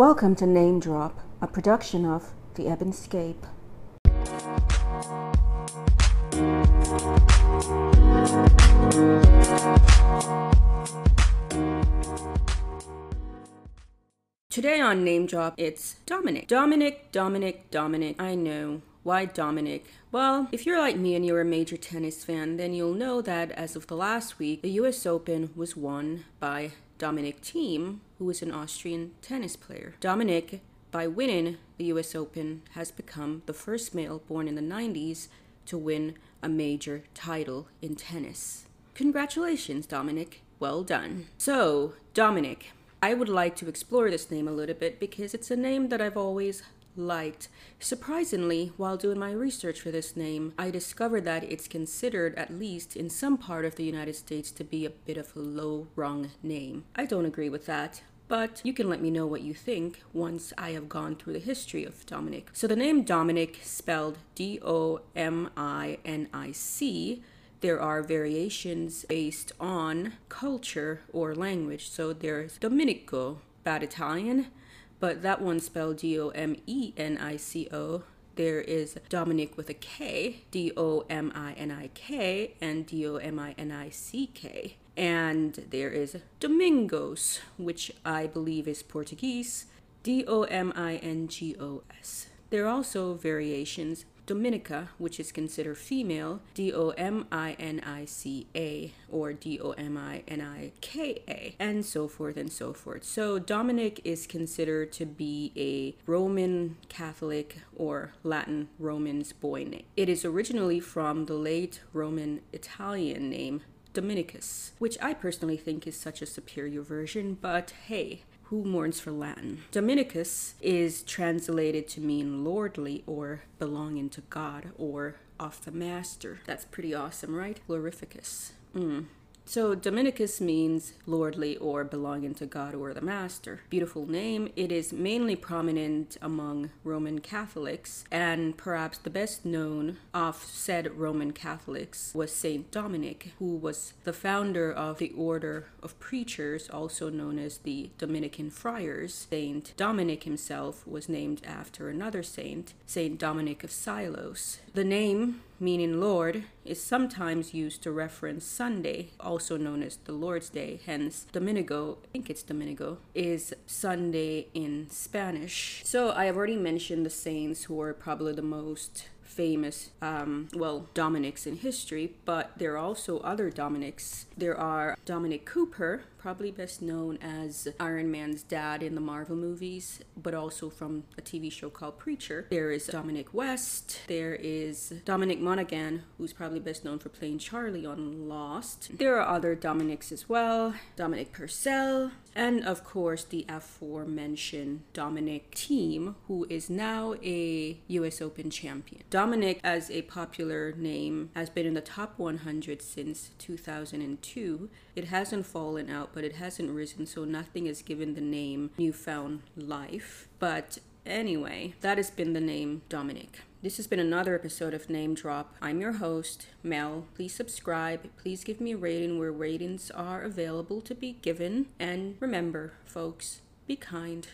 Welcome to Name Drop, a production of The Ebanscape. Today on Name Drop, it's Dominic. Dominic, Dominic, Dominic. I know. Why Dominic? Well, if you're like me and you're a major tennis fan, then you'll know that as of the last week, the US Open was won by Dominic Thiem, who is an Austrian tennis player. Dominic, by winning the US Open, has become the first male born in the 90s to win a major title in tennis. Congratulations, Dominic. Well done. So, Dominic, I would like to explore this name a little bit because it's a name that I've always liked. Surprisingly, while doing my research for this name, I discovered that it's considered, at least in some part of the United States, to be a bit of a low rung name. I don't agree with that. But you can let me know what you think once I have gone through the history of Dominic. So, the name Dominic, spelled D O M I N I C, there are variations based on culture or language. So there's Domenico, bad Italian, but that one spelled D O M E N I C O. There is Dominic with a K, D O M I N I K, and D O M I N I C K. And there is Domingos, which I believe is Portuguese, D O M I N G O S. There are also variations Dominica, which is considered female, D O M I N I C A or D O M I N I K A, and so forth and so forth. So Dominic is considered to be a Roman Catholic or Latin Roman's boy name. It is originally from the late Roman Italian name Dominicus, which I personally think is such a superior version, but hey, who mourns for Latin. Dominicus is translated to mean lordly or belonging to God or of the master. That's pretty awesome, right? Glorificus. Mm. So Dominicus means lordly or belonging to God or the Master. Beautiful name. It is mainly prominent among Roman Catholics, and perhaps the best known of said Roman Catholics was Saint Dominic, who was the founder of the order of preachers, also known as the Dominican Friars. Saint Dominic himself was named after another saint, Saint Dominic of Silos. The name meaning Lord, is sometimes used to reference Sunday, also known as the Lord's Day. Hence, Domingo, I think it's Domingo, is Sunday in Spanish. So I have already mentioned the saints who are probably the most famous, um, well, Dominics in history, but there are also other Dominics. There are Dominic Cooper, probably best known as Iron Man's dad in the Marvel movies, but also from a TV show called Preacher. There is Dominic West. There is Dominic Monaghan, who's probably best known for playing Charlie on Lost. There are other Dominics as well Dominic Purcell, and of course the aforementioned Dominic Thiem, who is now a US Open champion. Dominic, as a popular name, has been in the top 100 since 2002. It hasn't fallen out but it hasn't risen, so nothing has given the name newfound life. But anyway, that has been the name Dominic. This has been another episode of Name Drop. I'm your host, Mel. Please subscribe. Please give me a rating where ratings are available to be given. And remember, folks, be kind.